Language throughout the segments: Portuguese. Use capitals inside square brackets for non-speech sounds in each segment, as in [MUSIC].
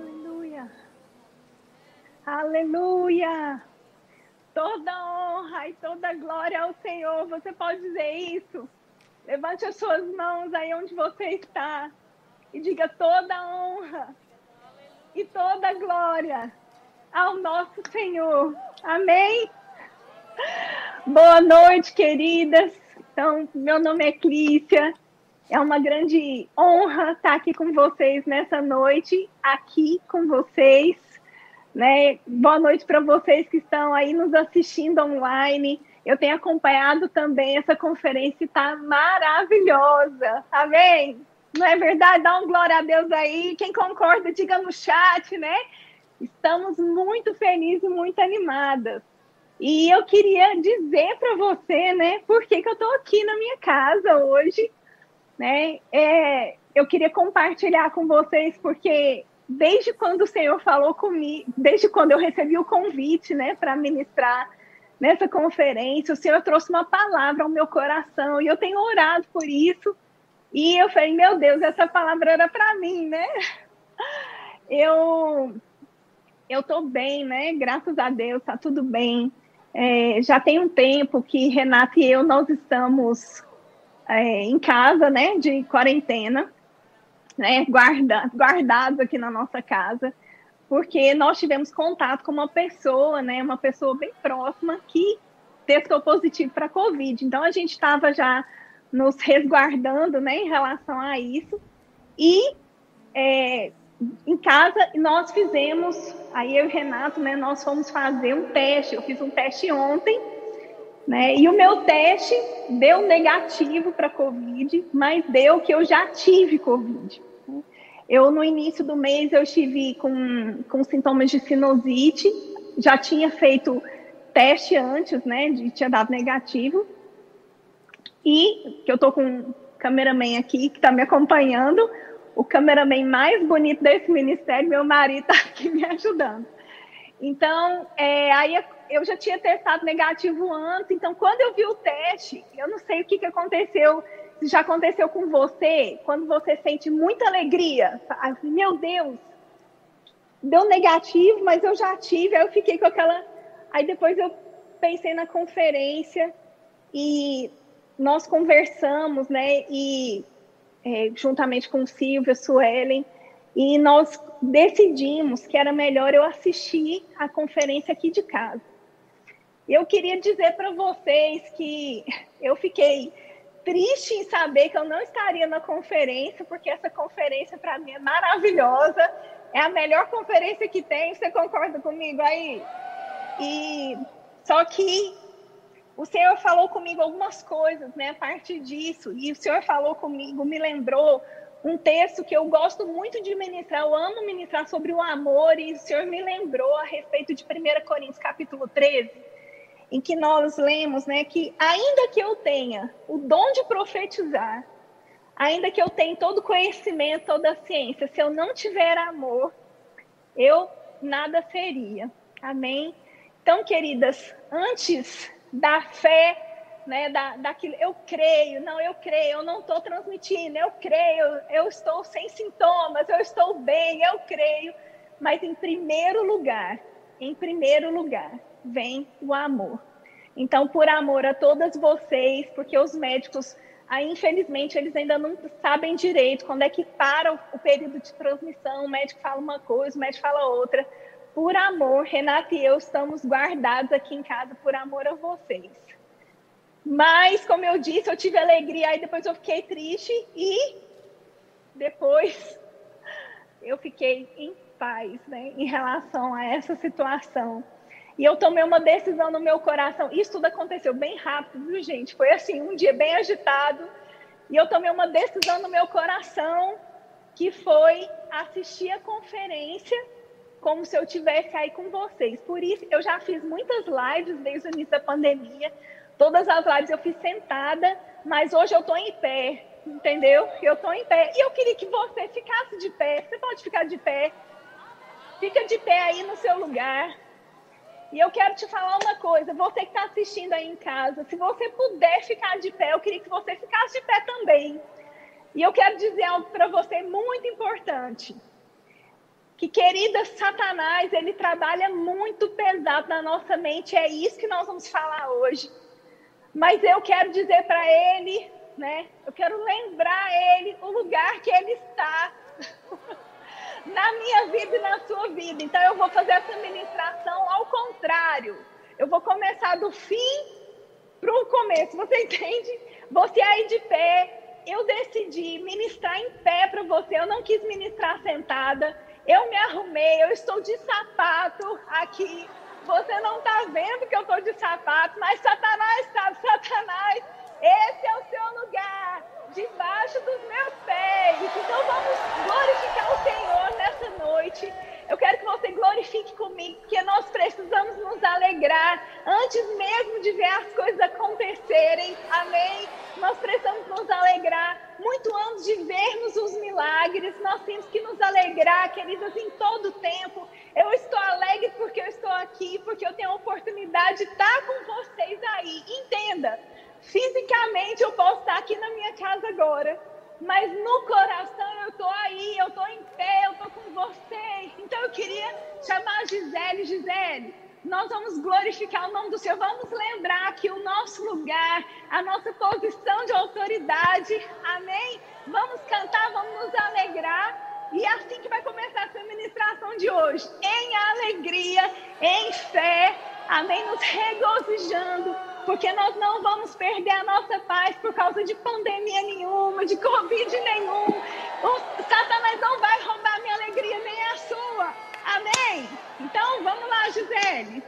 Aleluia. Aleluia. Toda honra e toda glória ao Senhor. Você pode dizer isso? Levante as suas mãos aí onde você está e diga toda honra e toda glória ao nosso Senhor. Amém? Boa noite, queridas. Então, meu nome é Clícia. É uma grande honra estar aqui com vocês nessa noite, aqui com vocês. Né? Boa noite para vocês que estão aí nos assistindo online. Eu tenho acompanhado também essa conferência, está maravilhosa. Amém? Não é verdade? Dá um glória a Deus aí. Quem concorda, diga no chat, né? Estamos muito felizes muito animadas. E eu queria dizer para você, né, por que, que eu estou aqui na minha casa hoje, né? É, eu queria compartilhar com vocês, porque desde quando o Senhor falou comigo, desde quando eu recebi o convite, né, para ministrar nessa conferência, o Senhor trouxe uma palavra ao meu coração e eu tenho orado por isso. E eu falei, meu Deus, essa palavra era para mim, né? [LAUGHS] Eu eu tô bem, né? Graças a Deus, tá tudo bem. É, já tem um tempo que Renata e eu nós estamos é, em casa, né? De quarentena, né? Guarda, guardados aqui na nossa casa, porque nós tivemos contato com uma pessoa, né? Uma pessoa bem próxima que testou positivo para Covid. Então a gente estava já nos resguardando né, em relação a isso. E é, em casa nós fizemos, aí eu e o Renato, né, nós fomos fazer um teste. Eu fiz um teste ontem, né, e o meu teste deu negativo para Covid, mas deu que eu já tive Covid. Eu, no início do mês, eu estive com, com sintomas de sinusite, já tinha feito teste antes, né, de tinha dado negativo, e que eu estou com um cameraman aqui que está me acompanhando, o cameraman mais bonito desse ministério, meu marido está aqui me ajudando. Então, é, aí eu já tinha testado negativo antes, então quando eu vi o teste, eu não sei o que, que aconteceu, se já aconteceu com você, quando você sente muita alegria, meu Deus, deu negativo, mas eu já tive, aí eu fiquei com aquela. Aí depois eu pensei na conferência e nós conversamos, né, e é, juntamente com Silvia, Suelen, e nós decidimos que era melhor eu assistir a conferência aqui de casa. Eu queria dizer para vocês que eu fiquei triste em saber que eu não estaria na conferência, porque essa conferência para mim é maravilhosa, é a melhor conferência que tem, você concorda comigo aí? E só que o Senhor falou comigo algumas coisas, né, a partir disso, e o Senhor falou comigo, me lembrou um texto que eu gosto muito de ministrar, eu amo ministrar sobre o amor, e o Senhor me lembrou a respeito de 1 Coríntios capítulo 13, em que nós lemos, né, que ainda que eu tenha o dom de profetizar, ainda que eu tenha todo conhecimento, toda ciência, se eu não tiver amor, eu nada seria. Amém? Então, queridas, antes da fé, né, da, daquilo, eu creio, não, eu creio, eu não estou transmitindo, eu creio, eu estou sem sintomas, eu estou bem, eu creio, mas em primeiro lugar, em primeiro lugar, vem o amor. Então, por amor a todas vocês, porque os médicos, aí, infelizmente, eles ainda não sabem direito quando é que para o período de transmissão, o médico fala uma coisa, o médico fala outra, por amor, Renata e eu estamos guardados aqui em casa por amor a vocês. Mas, como eu disse, eu tive alegria, aí depois eu fiquei triste e depois [LAUGHS] eu fiquei em paz, né, em relação a essa situação. E eu tomei uma decisão no meu coração. Isso tudo aconteceu bem rápido, viu, gente? Foi assim, um dia bem agitado. E eu tomei uma decisão no meu coração que foi assistir a conferência como se eu tivesse aí com vocês. Por isso, eu já fiz muitas lives desde o início da pandemia. Todas as lives eu fiz sentada, mas hoje eu estou em pé, entendeu? Eu estou em pé. E eu queria que você ficasse de pé. Você pode ficar de pé. Fica de pé aí no seu lugar. E eu quero te falar uma coisa, você que está assistindo aí em casa, se você puder ficar de pé, eu queria que você ficasse de pé também. E eu quero dizer algo para você muito importante que, querida Satanás, ele trabalha muito pesado na nossa mente, é isso que nós vamos falar hoje. Mas eu quero dizer para ele, né? Eu quero lembrar ele o lugar que ele está [LAUGHS] na minha vida e na sua vida. Então eu vou fazer essa ministração ao contrário. Eu vou começar do fim para o começo. Você [LAUGHS] entende? Você aí de pé, eu decidi ministrar em pé para você. Eu não quis ministrar sentada. Eu me arrumei, eu estou de sapato aqui. Você não está vendo que eu estou de sapato, mas Satanás sabe, Satanás, esse é o seu lugar, debaixo dos meus pés. Então vamos glorificar o Senhor nessa noite. Eu quero que você glorifique comigo, porque nós precisamos nos alegrar antes mesmo de ver as coisas acontecerem. Amém? Nós precisamos nos alegrar muito antes de vermos os milagres. Nós temos que nos alegrar, queridas, em todo tempo. Eu estou alegre porque eu estou aqui, porque eu tenho a oportunidade de estar com vocês aí. Entenda, fisicamente eu posso estar aqui na minha casa agora mas no coração eu tô aí, eu tô em pé, eu tô com você. Então eu queria chamar a Gisele, Gisele, nós vamos glorificar o nome do Senhor, vamos lembrar que o nosso lugar, a nossa posição de autoridade, amém? Vamos cantar, vamos nos alegrar. E é assim que vai começar essa ministração de hoje, em alegria, em fé, amém? Nos regozijando porque nós não vamos perder a nossa paz por causa de pandemia nenhuma, de Covid nenhum. O Satanás não vai roubar minha alegria, nem a sua. Amém? Então, vamos lá, Gisele.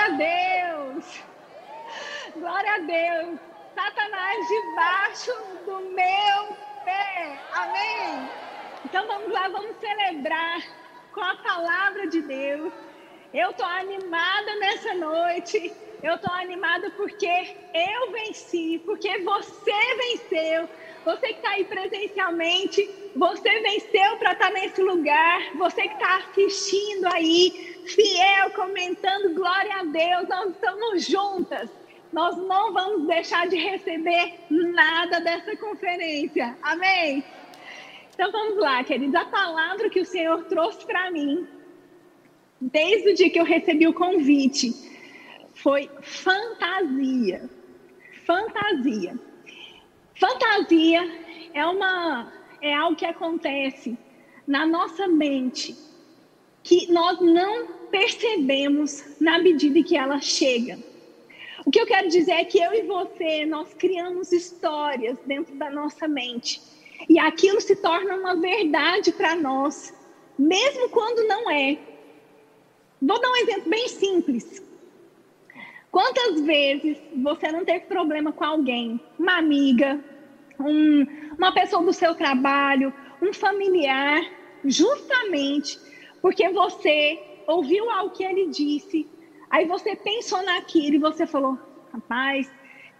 Glória a Deus! Glória a Deus! Satanás debaixo do meu pé. Amém? Então vamos lá, vamos celebrar com a palavra de Deus. Eu estou animada nessa noite. Eu estou animada porque eu venci, porque você venceu. Você que está aí presencialmente, você venceu para estar tá nesse lugar. Você que está assistindo aí, fiel, comentando, glória a Deus, nós estamos juntas. Nós não vamos deixar de receber nada dessa conferência. Amém? Então vamos lá, queridos. A palavra que o Senhor trouxe para mim, desde o dia que eu recebi o convite, foi fantasia. Fantasia. Fantasia é uma é algo que acontece na nossa mente que nós não percebemos na medida que ela chega. O que eu quero dizer é que eu e você, nós criamos histórias dentro da nossa mente. E aquilo se torna uma verdade para nós, mesmo quando não é. Vou dar um exemplo bem simples. Quantas vezes você não teve problema com alguém, uma amiga, um, uma pessoa do seu trabalho, um familiar, justamente porque você ouviu algo que ele disse, aí você pensou naquilo e você falou: rapaz,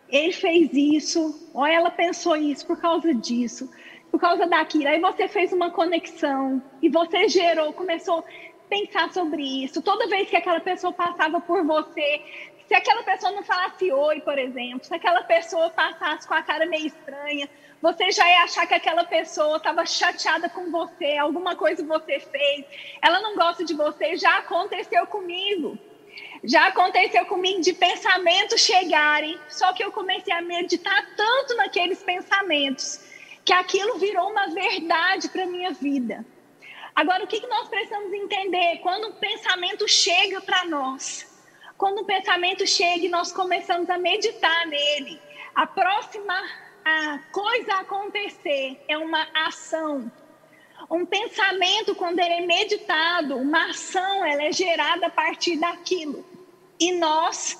ele fez isso, ou ela pensou isso por causa disso, por causa daquilo. Aí você fez uma conexão e você gerou, começou a pensar sobre isso. Toda vez que aquela pessoa passava por você, se aquela pessoa não falasse oi, por exemplo, se aquela pessoa passasse com a cara meio estranha, você já ia achar que aquela pessoa estava chateada com você, alguma coisa você fez, ela não gosta de você. Já aconteceu comigo. Já aconteceu comigo de pensamentos chegarem, só que eu comecei a meditar tanto naqueles pensamentos que aquilo virou uma verdade para minha vida. Agora, o que nós precisamos entender? Quando um pensamento chega para nós, quando um pensamento chega e nós começamos a meditar nele, a próxima a coisa a acontecer é uma ação. Um pensamento, quando ele é meditado, uma ação, ela é gerada a partir daquilo. E nós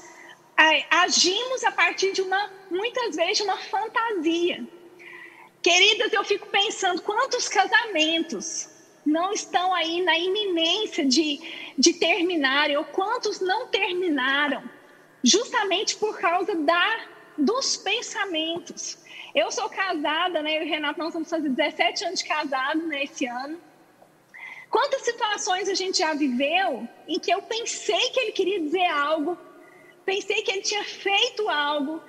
agimos a partir de uma, muitas vezes, de uma fantasia. Queridas, eu fico pensando quantos casamentos não estão aí na iminência de, de terminarem, ou quantos não terminaram, justamente por causa da, dos pensamentos. Eu sou casada, né? Eu e o Renato, nós vamos fazer 17 anos de casado né, ano. Quantas situações a gente já viveu em que eu pensei que ele queria dizer algo, pensei que ele tinha feito algo,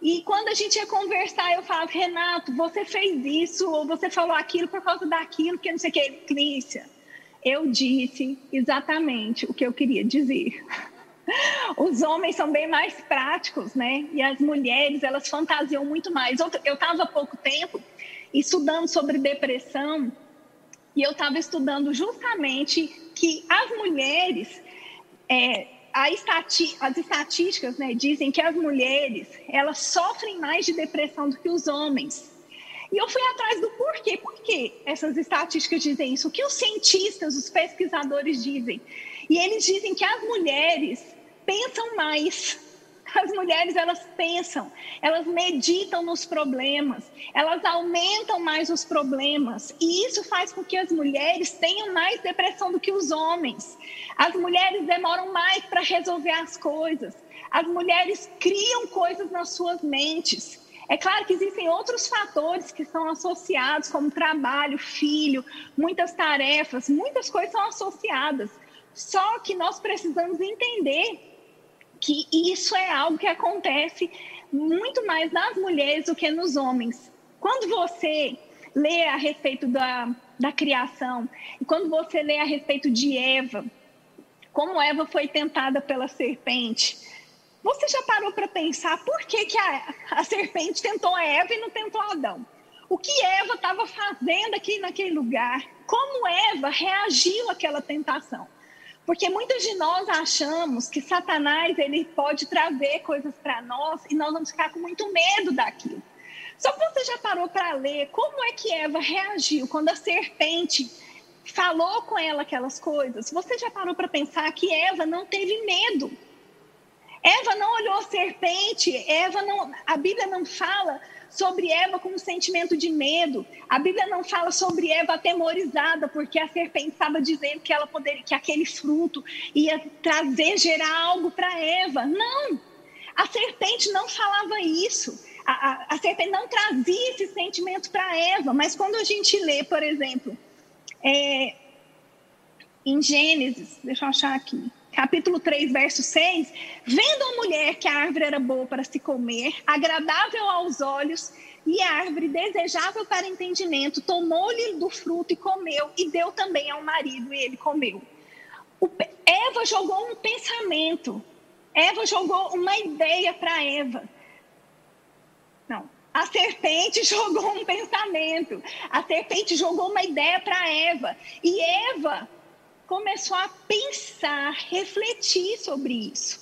e quando a gente ia conversar, eu falava, Renato, você fez isso, ou você falou aquilo por causa daquilo, que não sei o que. Clícia, eu disse exatamente o que eu queria dizer. [LAUGHS] Os homens são bem mais práticos, né? E as mulheres, elas fantasiam muito mais. Eu estava há pouco tempo estudando sobre depressão, e eu estava estudando justamente que as mulheres, é, estati as estatísticas né, dizem que as mulheres elas sofrem mais de depressão do que os homens. E eu fui atrás do porquê. Por que essas estatísticas dizem isso? O que os cientistas, os pesquisadores dizem? E eles dizem que as mulheres pensam mais. As mulheres elas pensam, elas meditam nos problemas, elas aumentam mais os problemas, e isso faz com que as mulheres tenham mais depressão do que os homens. As mulheres demoram mais para resolver as coisas. As mulheres criam coisas nas suas mentes. É claro que existem outros fatores que são associados, como trabalho, filho, muitas tarefas, muitas coisas são associadas. Só que nós precisamos entender que isso é algo que acontece muito mais nas mulheres do que nos homens. Quando você lê a respeito da, da criação, e quando você lê a respeito de Eva, como Eva foi tentada pela serpente. Você já parou para pensar por que, que a, a serpente tentou Eva e não tentou Adão? O que Eva estava fazendo aqui naquele lugar? Como Eva reagiu àquela tentação? Porque muitas de nós achamos que Satanás ele pode trazer coisas para nós e nós vamos ficar com muito medo daquilo. Só que você já parou para ler como é que Eva reagiu quando a serpente falou com ela aquelas coisas? Você já parou para pensar que Eva não teve medo? Eva não olhou a serpente, Eva não, a Bíblia não fala sobre Eva com um sentimento de medo. A Bíblia não fala sobre Eva atemorizada, porque a serpente estava dizendo que ela poderia, que aquele fruto ia trazer, gerar algo para Eva. Não! A serpente não falava isso. A, a, a serpente não trazia esse sentimento para Eva. Mas quando a gente lê, por exemplo, é, em Gênesis, deixa eu achar aqui capítulo 3, verso 6, vendo a mulher que a árvore era boa para se comer, agradável aos olhos, e a árvore desejável para entendimento, tomou-lhe do fruto e comeu, e deu também ao marido, e ele comeu. O, Eva jogou um pensamento, Eva jogou uma ideia para Eva. Não, a serpente [LAUGHS] jogou um pensamento, a serpente jogou uma ideia para Eva, e Eva começou a pensar, refletir sobre isso.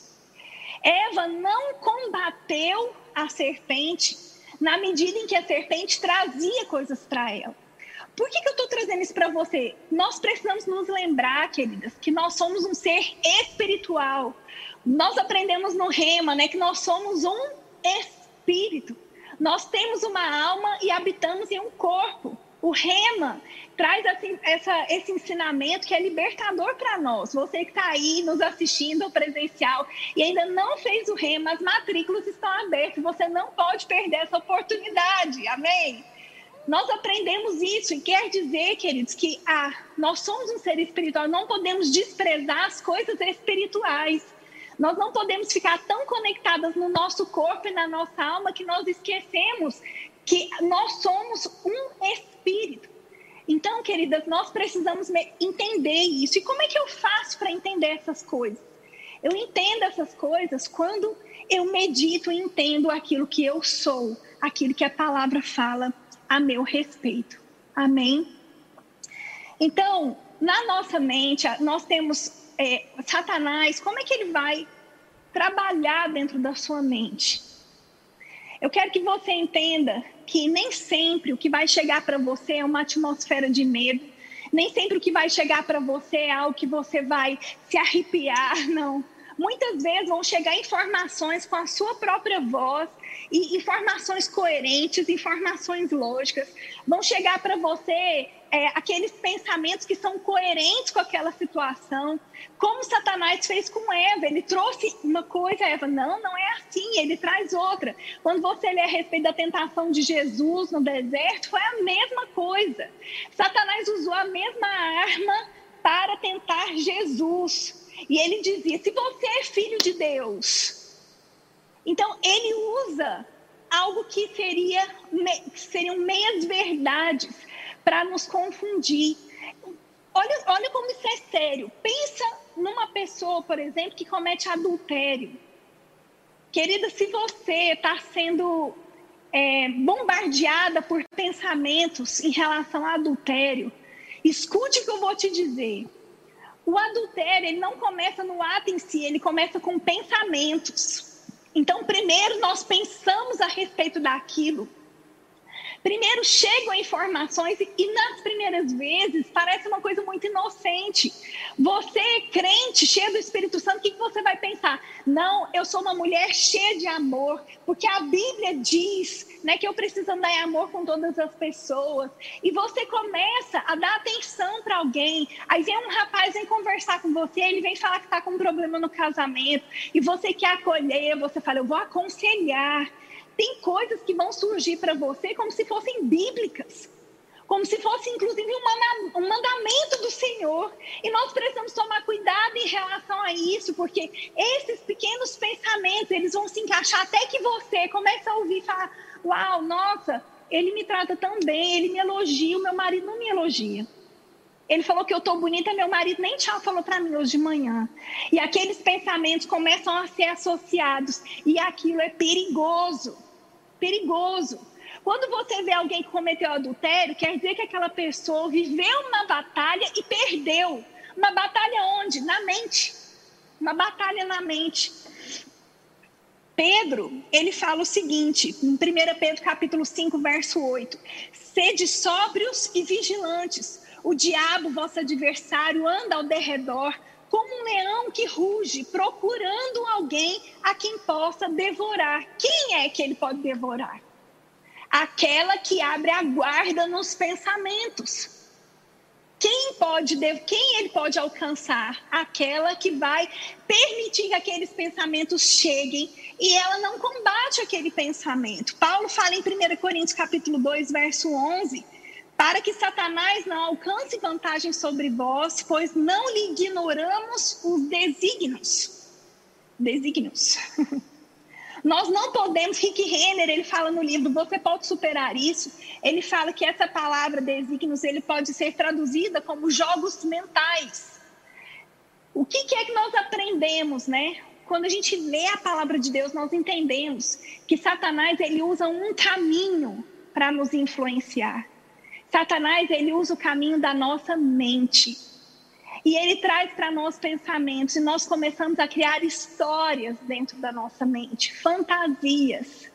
Eva não combateu a serpente na medida em que a serpente trazia coisas para ela. Por que, que eu estou trazendo isso para você? Nós precisamos nos lembrar, queridas, que nós somos um ser espiritual. Nós aprendemos no Rema, né, que nós somos um espírito. Nós temos uma alma e habitamos em um corpo. O Rema traz assim, essa, esse ensinamento que é libertador para nós. Você que está aí nos assistindo ao presencial e ainda não fez o Rema, as matrículas estão abertas. Você não pode perder essa oportunidade. Amém? Nós aprendemos isso e quer dizer, queridos, que ah, nós somos um ser espiritual, não podemos desprezar as coisas espirituais. Nós não podemos ficar tão conectadas no nosso corpo e na nossa alma que nós esquecemos que nós somos um espírito. Então, queridas, nós precisamos entender isso. E como é que eu faço para entender essas coisas? Eu entendo essas coisas quando eu medito e entendo aquilo que eu sou, aquilo que a palavra fala a meu respeito. Amém? Então, na nossa mente, nós temos é, Satanás, como é que ele vai trabalhar dentro da sua mente? Eu quero que você entenda que nem sempre o que vai chegar para você é uma atmosfera de medo, nem sempre o que vai chegar para você é algo que você vai se arrepiar, [LAUGHS] não. Muitas vezes vão chegar informações com a sua própria voz e informações coerentes, informações lógicas. Vão chegar para você é, aqueles pensamentos que são coerentes com aquela situação. Como Satanás fez com Eva, ele trouxe uma coisa, Eva, não, não é assim, ele traz outra. Quando você lê a respeito da tentação de Jesus no deserto, foi a mesma coisa. Satanás usou a mesma arma para tentar Jesus. E ele dizia: se você é filho de Deus, então ele usa algo que seria, seriam meias verdades para nos confundir. Olha, olha como isso é sério. Pensa numa pessoa, por exemplo, que comete adultério. Querida, se você está sendo é, bombardeada por pensamentos em relação ao adultério, escute o que eu vou te dizer. O adultério ele não começa no ato em si, ele começa com pensamentos. Então, primeiro nós pensamos a respeito daquilo. Primeiro chegam informações e nas primeiras vezes parece uma coisa muito inocente. Você, crente, cheio do Espírito Santo, o que você vai pensar? Não, eu sou uma mulher cheia de amor, porque a Bíblia diz né, que eu preciso andar em amor com todas as pessoas. E você começa a dar atenção para alguém. Aí vem um rapaz vem conversar com você, ele vem falar que está com um problema no casamento, e você quer acolher, você fala, eu vou aconselhar tem coisas que vão surgir para você como se fossem bíblicas, como se fosse inclusive um mandamento do Senhor. E nós precisamos tomar cuidado em relação a isso, porque esses pequenos pensamentos, eles vão se encaixar até que você comece a ouvir falar: "Uau, nossa, ele me trata tão bem, ele me elogia, o meu marido não me elogia". Ele falou que eu estou bonita, meu marido nem tchau falou para mim hoje de manhã. E aqueles pensamentos começam a ser associados e aquilo é perigoso perigoso. Quando você vê alguém que cometeu adultério, quer dizer que aquela pessoa viveu uma batalha e perdeu. Uma batalha onde? Na mente. Uma batalha na mente. Pedro, ele fala o seguinte, em 1 Pedro capítulo 5, verso 8: Sede sóbrios e vigilantes. O diabo, vosso adversário, anda ao derredor como um leão que ruge, procurando alguém a quem possa devorar. Quem é que ele pode devorar? Aquela que abre a guarda nos pensamentos. Quem pode, quem ele pode alcançar? Aquela que vai permitir que aqueles pensamentos cheguem e ela não combate aquele pensamento. Paulo fala em 1 Coríntios capítulo 2, verso 11, para que Satanás não alcance vantagem sobre vós, pois não lhe ignoramos os desígnios. Desígnios. [LAUGHS] Nós não podemos, Rick Renner, ele fala no livro, você pode superar isso. Ele fala que essa palavra desígnios, ele pode ser traduzida como jogos mentais. O que, que é que nós aprendemos, né? Quando a gente lê a palavra de Deus, nós entendemos que Satanás, ele usa um caminho para nos influenciar. Satanás, ele usa o caminho da nossa mente. E ele traz para nós pensamentos, e nós começamos a criar histórias dentro da nossa mente, fantasias.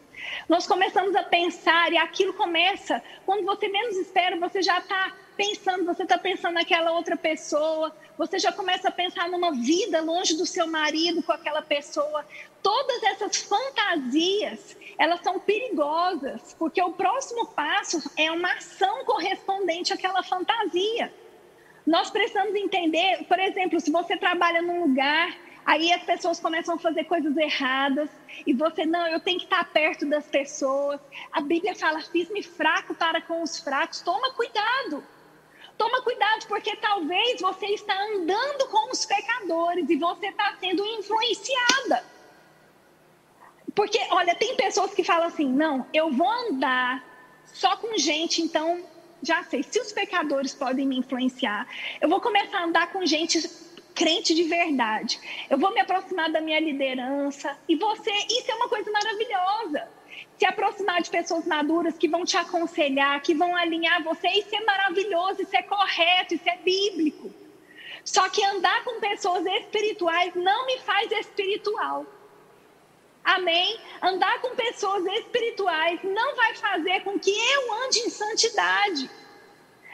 Nós começamos a pensar, e aquilo começa, quando você menos espera, você já está pensando, você está pensando naquela outra pessoa, você já começa a pensar numa vida longe do seu marido com aquela pessoa. Todas essas fantasias, elas são perigosas, porque o próximo passo é uma ação correspondente àquela fantasia. Nós precisamos entender, por exemplo, se você trabalha num lugar, aí as pessoas começam a fazer coisas erradas e você, não, eu tenho que estar perto das pessoas. A Bíblia fala, fiz-me fraco para com os fracos. Toma cuidado. Toma cuidado, porque talvez você está andando com os pecadores e você está sendo influenciada. Porque, olha, tem pessoas que falam assim: não, eu vou andar só com gente, então já sei, se os pecadores podem me influenciar, eu vou começar a andar com gente crente de verdade. Eu vou me aproximar da minha liderança e você, isso é uma coisa maravilhosa. Se aproximar de pessoas maduras que vão te aconselhar, que vão alinhar você, isso é maravilhoso, isso é correto, isso é bíblico. Só que andar com pessoas espirituais não me faz espiritual. Amém? Andar com pessoas espirituais não vai fazer com que eu ande em santidade.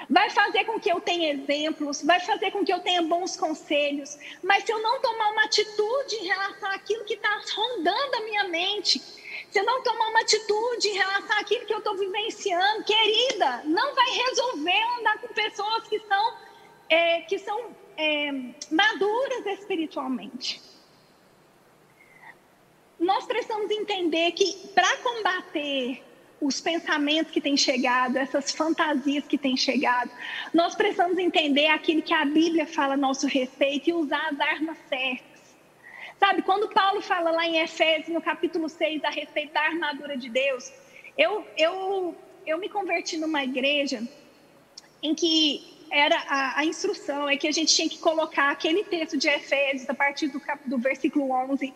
Vai fazer com que eu tenha exemplos, vai fazer com que eu tenha bons conselhos. Mas se eu não tomar uma atitude em relação àquilo que está rondando a minha mente, se eu não tomar uma atitude em relação àquilo que eu estou vivenciando, querida, não vai resolver andar com pessoas que são, é, que são é, maduras espiritualmente nós precisamos entender que para combater os pensamentos que têm chegado, essas fantasias que têm chegado, nós precisamos entender aquilo que a Bíblia fala a nosso respeito e usar as armas certas. Sabe, quando Paulo fala lá em Efésios, no capítulo 6, a respeito da armadura de Deus, eu, eu, eu me converti numa igreja em que era a, a, instrução é que a gente tinha que colocar aquele texto de Efésios, a partir do, do versículo 11,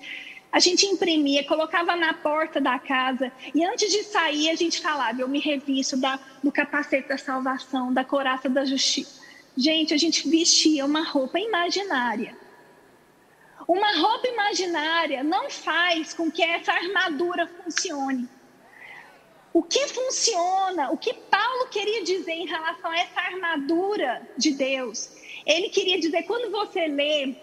a gente imprimia, colocava na porta da casa e antes de sair a gente falava, eu me revisto da, do capacete da salvação, da coraça da justiça. Gente, a gente vestia uma roupa imaginária. Uma roupa imaginária não faz com que essa armadura funcione. O que funciona, o que Paulo queria dizer em relação a essa armadura de Deus, ele queria dizer, quando você lê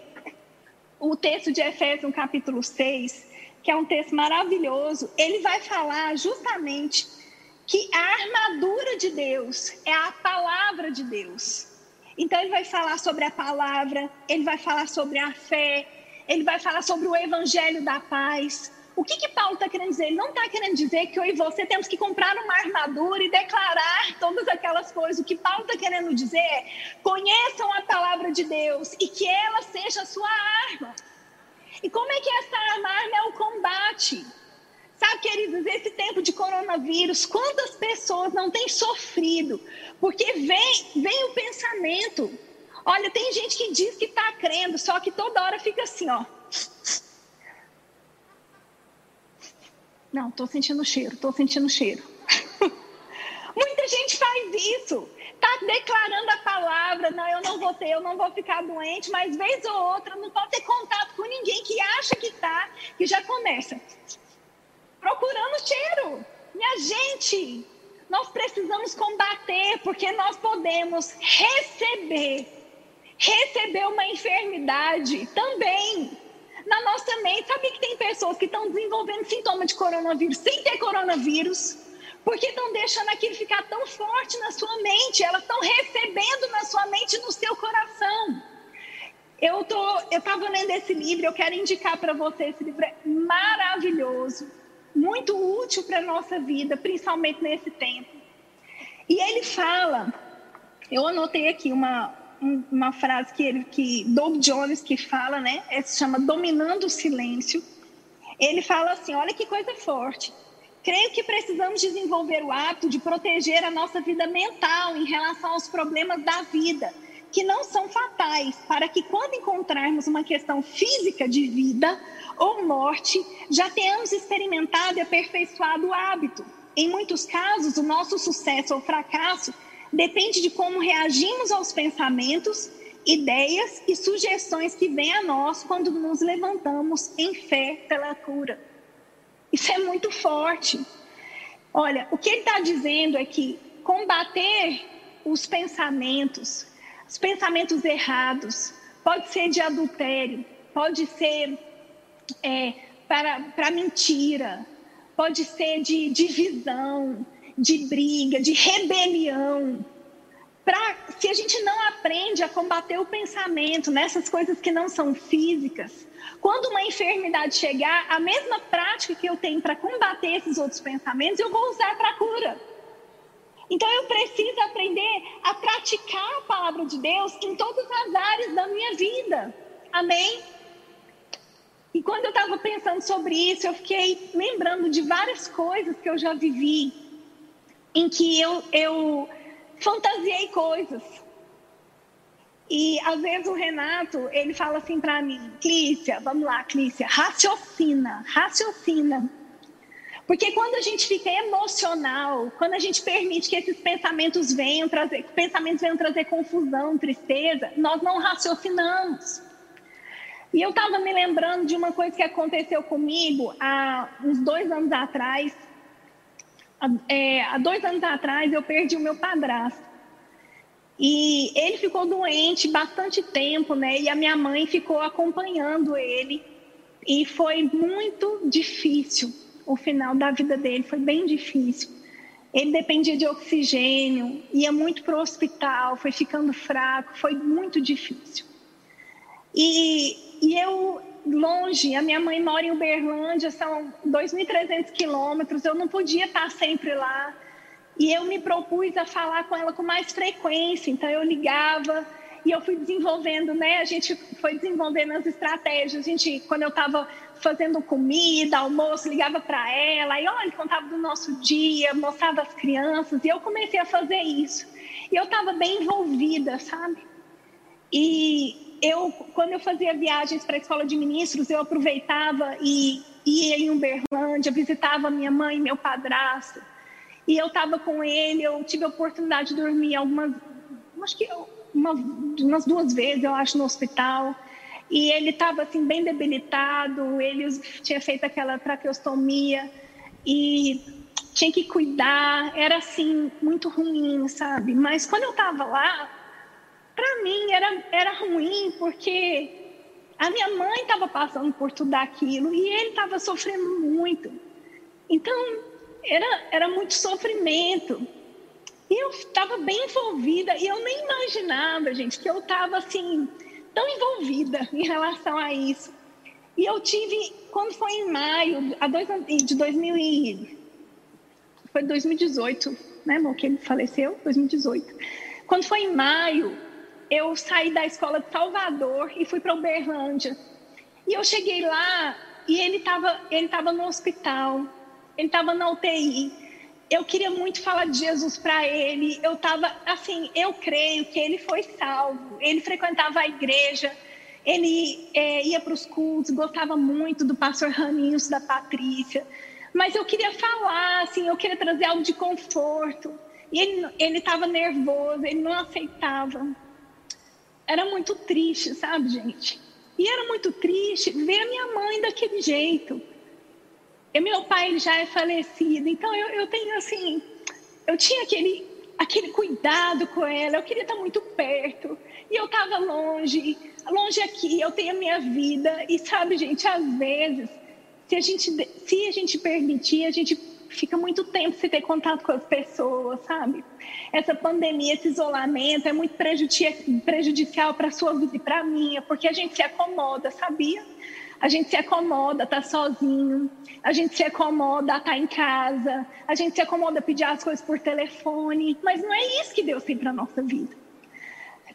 o texto de Efésios, capítulo 6, que é um texto maravilhoso, ele vai falar justamente que a armadura de Deus é a palavra de Deus. Então, ele vai falar sobre a palavra, ele vai falar sobre a fé, ele vai falar sobre o evangelho da paz, o que, que Paulo está querendo dizer? Ele não está querendo dizer que eu e você temos que comprar uma armadura e declarar todas aquelas coisas. O que Paulo está querendo dizer é: conheçam a palavra de Deus e que ela seja a sua arma. E como é que essa arma é o combate? Sabe, queridos, esse tempo de coronavírus, quantas pessoas não têm sofrido? Porque vem, vem o pensamento. Olha, tem gente que diz que está crendo, só que toda hora fica assim, ó. Não, estou sentindo cheiro, estou sentindo cheiro. [LAUGHS] Muita gente faz isso. Está declarando a palavra, não, eu não vou ter, eu não vou ficar doente, mas vez ou outra não pode ter contato com ninguém que acha que está, que já começa. procurando cheiro. Minha gente, nós precisamos combater, porque nós podemos receber, receber uma enfermidade também na nossa mente. Sabe que tem pessoas que estão desenvolvendo sintoma de coronavírus sem ter coronavírus? Porque estão deixando aquilo ficar tão forte na sua mente, elas estão recebendo na sua mente no seu coração. Eu tô, eu estava lendo esse livro, eu quero indicar para você esse livro é maravilhoso, muito útil para a nossa vida, principalmente nesse tempo. E ele fala, eu anotei aqui uma, uma frase que ele, que Doug Jones que fala, né? É, se chama Dominando o Silêncio. Ele fala assim, olha que coisa forte. Creio que precisamos desenvolver o hábito de proteger a nossa vida mental em relação aos problemas da vida que não são fatais, para que quando encontrarmos uma questão física de vida ou morte, já tenhamos experimentado e aperfeiçoado o hábito. Em muitos casos, o nosso sucesso ou fracasso depende de como reagimos aos pensamentos, ideias e sugestões que vêm a nós quando nos levantamos em fé pela cura. Isso é muito forte. Olha, o que ele está dizendo é que combater os pensamentos, os pensamentos errados, pode ser de adultério, pode ser é, para, para mentira, pode ser de divisão, de briga, de rebelião. Pra, se a gente não aprende a combater o pensamento nessas coisas que não são físicas, quando uma enfermidade chegar, a mesma prática que eu tenho para combater esses outros pensamentos, eu vou usar para cura. Então eu preciso aprender a praticar a palavra de Deus em todas as áreas da minha vida. Amém? E quando eu estava pensando sobre isso, eu fiquei lembrando de várias coisas que eu já vivi, em que eu, eu fantasiei coisas. E às vezes o Renato, ele fala assim para mim, Clícia, vamos lá, Clícia, raciocina, raciocina. Porque quando a gente fica emocional, quando a gente permite que esses pensamentos venham trazer, pensamentos venham trazer confusão, tristeza, nós não raciocinamos. E eu estava me lembrando de uma coisa que aconteceu comigo há uns dois anos atrás. É, há dois anos atrás eu perdi o meu padrasto. E ele ficou doente bastante tempo, né? E a minha mãe ficou acompanhando ele. E foi muito difícil o final da vida dele foi bem difícil. Ele dependia de oxigênio, ia muito para o hospital, foi ficando fraco, foi muito difícil. E, e eu, longe, a minha mãe mora em Uberlândia, são 2.300 quilômetros, eu não podia estar sempre lá. E eu me propus a falar com ela com mais frequência, então eu ligava e eu fui desenvolvendo, né? A gente foi desenvolvendo as estratégias. A gente, quando eu estava fazendo comida, almoço, ligava para ela, e olha, contava do nosso dia, mostrava as crianças, e eu comecei a fazer isso. E eu estava bem envolvida, sabe? E eu, quando eu fazia viagens para a escola de ministros, eu aproveitava e ia em Uberlândia, visitava minha mãe e meu padrasto. E eu estava com ele, eu tive a oportunidade de dormir algumas, acho que uma, umas duas vezes, eu acho, no hospital. E ele estava assim bem debilitado, ele tinha feito aquela traqueostomia e tinha que cuidar, era assim muito ruim, sabe? Mas quando eu estava lá, para mim era era ruim porque a minha mãe estava passando por tudo aquilo e ele estava sofrendo muito. Então era era muito sofrimento. E eu estava bem envolvida e eu nem imaginava, gente, que eu estava assim tão envolvida em relação a isso. E eu tive, quando foi em maio a dois, de 2000 e, foi 2018, né, irmão, que ele faleceu, 2018. Quando foi em maio, eu saí da escola de Salvador e fui para Uberlândia. E eu cheguei lá e ele estava ele tava no hospital, ele estava na UTI eu queria muito falar de Jesus para ele. Eu estava, assim, eu creio que ele foi salvo. Ele frequentava a igreja, ele é, ia para os cultos, gostava muito do pastor Raninhos, da Patrícia. Mas eu queria falar, assim, eu queria trazer algo de conforto. E ele estava nervoso, ele não aceitava. Era muito triste, sabe, gente? E era muito triste ver a minha mãe daquele jeito. E meu pai já é falecido, então eu, eu tenho assim, eu tinha aquele, aquele cuidado com ela, eu queria estar muito perto, e eu estava longe, longe aqui, eu tenho a minha vida, e sabe, gente, às vezes, se a gente, se a gente permitir, a gente fica muito tempo sem ter contato com as pessoas, sabe? Essa pandemia, esse isolamento é muito prejudicial para a sua vida e para a minha, porque a gente se acomoda, sabia? A gente se acomoda, tá sozinho, a gente se acomoda, tá em casa, a gente se acomoda a pedir as coisas por telefone, mas não é isso que Deus tem para nossa vida.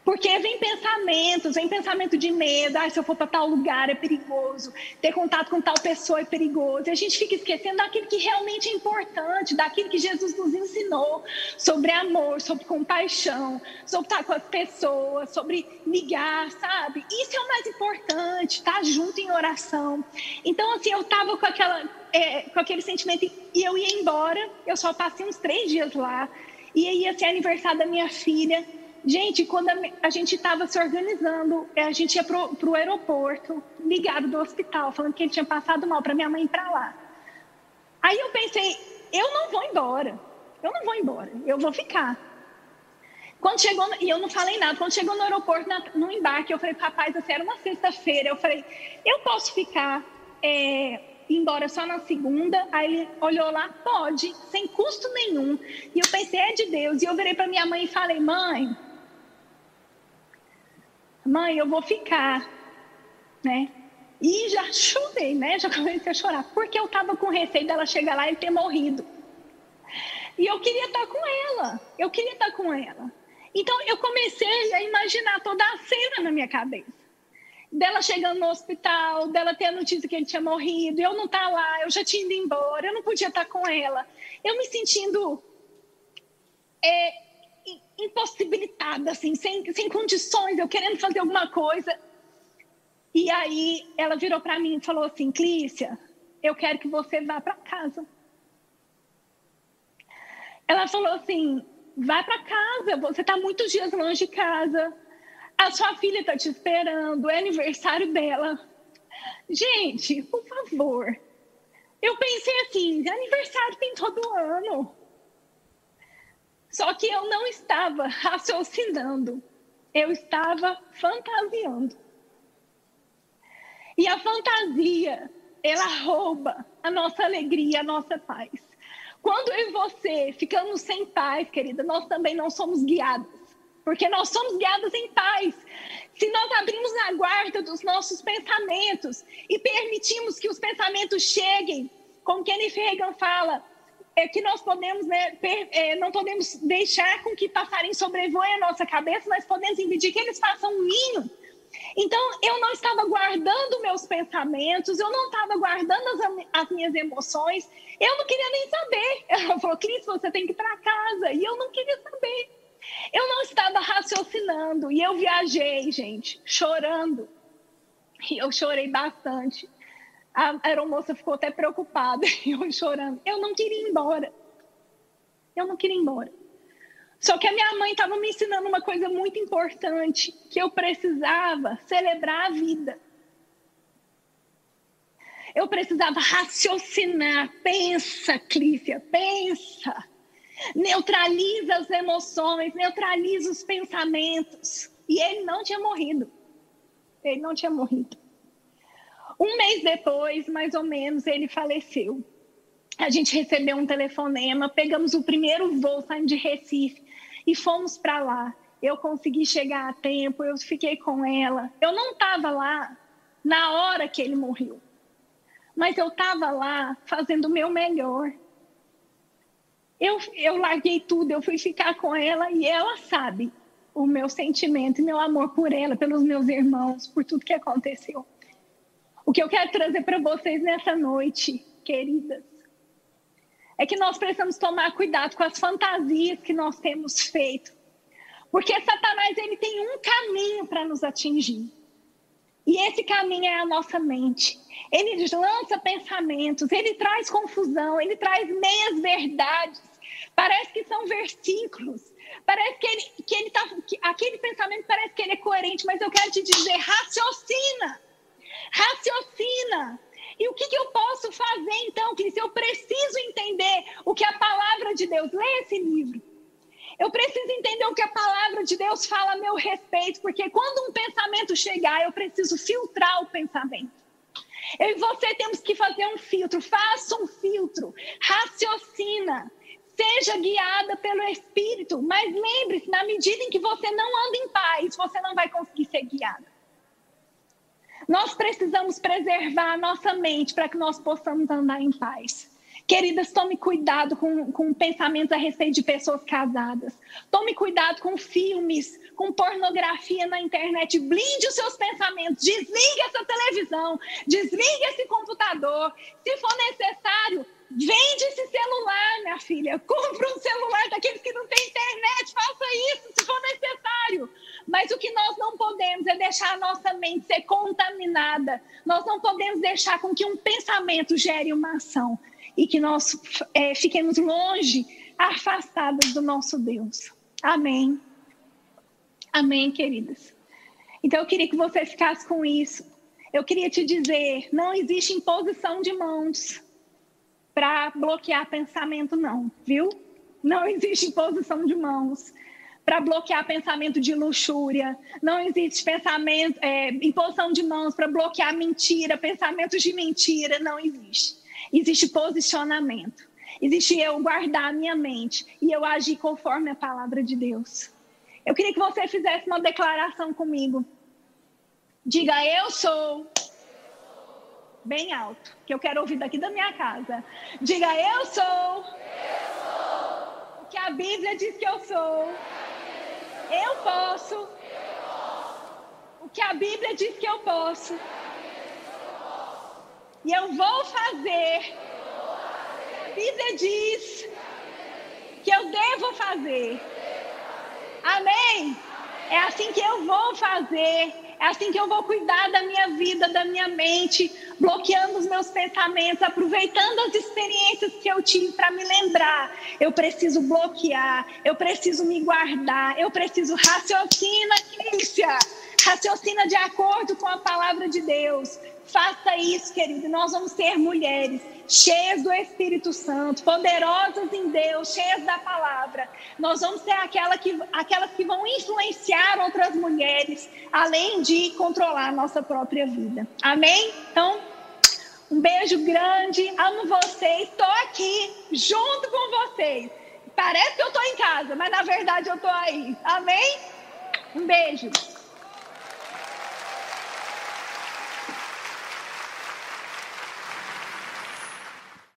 Porque vem pensamentos, vem pensamento de medo, ah, se eu for para tal lugar é perigoso, ter contato com tal pessoa é perigoso. E a gente fica esquecendo daquilo que realmente é importante, daquilo que Jesus nos ensinou sobre amor, sobre compaixão, sobre estar com as pessoas, sobre ligar, sabe? Isso é o mais importante, estar tá junto em oração. Então, assim, eu estava com, aquela, é, com aquele sentimento e eu ia embora, eu só passei uns três dias lá, e aí ia ser aniversário da minha filha. Gente, quando a, gente estava se organizando, a gente ia para o aeroporto, ligado do hospital, falando que ele tinha passado mal para minha mãe ir para lá. Aí eu pensei, eu não vou embora, eu não vou embora, eu vou ficar. Quando chegou, e eu não falei nada, quando chegou no aeroporto, na, no embarque, eu falei, rapaz, assim, era uma sexta-feira, eu falei, eu posso ficar, é, embora só na segunda? Aí ele olhou lá, pode, sem custo nenhum. E eu pensei, é de Deus. E eu virei para minha mãe e falei, mãe, mãe, eu vou ficar, né? E já chorei, né? Já comecei a chorar, porque eu estava com receio dela chegar lá e ter morrido. E eu queria estar com ela, eu queria estar com ela. Então eu comecei a imaginar toda a cena na minha cabeça. Dela chegando no hospital, dela ter a notícia que ele tinha morrido, eu não estar tá lá, eu já tinha ido embora, eu não podia estar com ela. Eu me sentindo é, impossibilitada, assim, sem, sem condições, eu querendo fazer alguma coisa. E aí ela virou para mim e falou assim: Clícia, eu quero que você vá para casa. Ela falou assim: vai para casa, você está muitos dias longe de casa. A sua filha está te esperando, é aniversário dela. Gente, por favor. Eu pensei assim: aniversário tem todo ano. Só que eu não estava [LAUGHS] raciocinando, eu estava fantasiando. E a fantasia, ela rouba a nossa alegria, a nossa paz. Quando eu e você ficamos sem paz, querida, nós também não somos guiadas, porque nós somos guiadas em paz. Se nós abrimos a guarda dos nossos pensamentos e permitimos que os pensamentos cheguem, como Kenneth Reagan fala, é que nós podemos, né, per, é, não podemos deixar com que passarinhos sobrevoem a nossa cabeça, mas podemos impedir que eles façam um ninho. Então, eu não estava guardando meus pensamentos, eu não estava guardando as, as, minhas emoções, eu não queria nem saber. [LAUGHS] Ela falou, Cris, você tem que ir para casa, e eu não queria saber. Eu não estava raciocinando, e eu viajei, gente, chorando. E eu chorei bastante. A aeromoça ficou até preocupada, [LAUGHS] eu chorando. Eu não queria ir embora. Eu não queria ir embora. Só que a minha mãe estava me ensinando uma coisa muito importante, que eu precisava celebrar a vida. Eu precisava raciocinar. Pensa, Clícia, pensa. Neutraliza as emoções, neutraliza os pensamentos. E ele não tinha morrido. Ele não tinha morrido. Um mês depois, mais ou menos, ele faleceu. A gente recebeu um telefonema, pegamos o primeiro voo saindo de Recife e fomos para lá. Eu consegui chegar a tempo, eu fiquei com ela. Eu não estava lá na hora que ele morreu, mas eu estava lá fazendo o meu melhor. Eu, eu larguei tudo, eu fui ficar com ela e ela sabe o meu sentimento e meu amor por ela, pelos meus irmãos, por tudo que aconteceu. O que eu quero trazer para vocês nessa noite, queridas, é que nós precisamos tomar cuidado com as fantasias que nós temos feito. Porque Satanás ele tem um caminho para nos atingir. E esse caminho é a nossa mente. Ele lança pensamentos, ele traz confusão, ele traz meias verdades. Parece que são versículos. Parece que ele, que ele tá, que aquele pensamento parece que ele é coerente, mas eu quero te dizer, raciocina. Raciocina. E o que, que eu posso fazer então, Cris? Eu preciso entender o que a palavra de Deus. Leia esse livro. Eu preciso entender o que a palavra de Deus fala a meu respeito, porque quando um pensamento chegar, eu preciso filtrar o pensamento. Eu e você temos que fazer um filtro. Faça um filtro. Raciocina. Seja guiada pelo Espírito. Mas lembre-se, na medida em que você não anda em paz, você não vai conseguir ser guiada. Nós precisamos preservar a nossa mente para que nós possamos andar em paz. Queridas, tome cuidado com, com pensamentos a respeito de pessoas casadas. Tome cuidado com filmes, com pornografia na internet. Blinde os seus pensamentos. Desligue essa televisão. Desligue esse computador. Se for necessário, vende esse celular, minha filha. Compre um celular daqueles que não têm internet. Faça isso se for necessário. Mas o que nós não podemos é deixar a nossa mente ser contaminada. Nós não podemos deixar com que um pensamento gere uma ação e que nós é, fiquemos longe, afastadas do nosso Deus. Amém. Amém, queridas. Então eu queria que você ficasse com isso. Eu queria te dizer, não existe imposição de mãos para bloquear pensamento, não, viu? Não existe imposição de mãos para bloquear pensamento de luxúria. Não existe pensamento, é, imposição de mãos para bloquear mentira, pensamentos de mentira. Não existe. Existe posicionamento. Existe eu guardar a minha mente e eu agir conforme a palavra de Deus. Eu queria que você fizesse uma declaração comigo. Diga, eu sou. Bem alto, que eu quero ouvir daqui da minha casa. Diga, eu sou. Eu sou. O que a Bíblia diz que eu sou. Eu posso. O que a Bíblia diz que eu posso. E eu vou fazer. A Bíblia diz que eu devo fazer. Amém? É assim que eu vou fazer. É assim que eu vou cuidar da minha vida, da minha mente, bloqueando os meus pensamentos, aproveitando as experiências que eu tive para me lembrar. Eu preciso bloquear, eu preciso me guardar, eu preciso raciocina, Crícia. Raciocina de acordo com a palavra de Deus. Faça isso, querido. Nós vamos ser mulheres cheias do Espírito Santo, poderosas em Deus, cheias da palavra. Nós vamos ser aquela que, aquelas que vão influenciar outras mulheres, além de controlar a nossa própria vida. Amém? Então, um beijo grande, amo vocês, estou aqui junto com vocês. Parece que eu estou em casa, mas na verdade eu estou aí. Amém? Um beijo.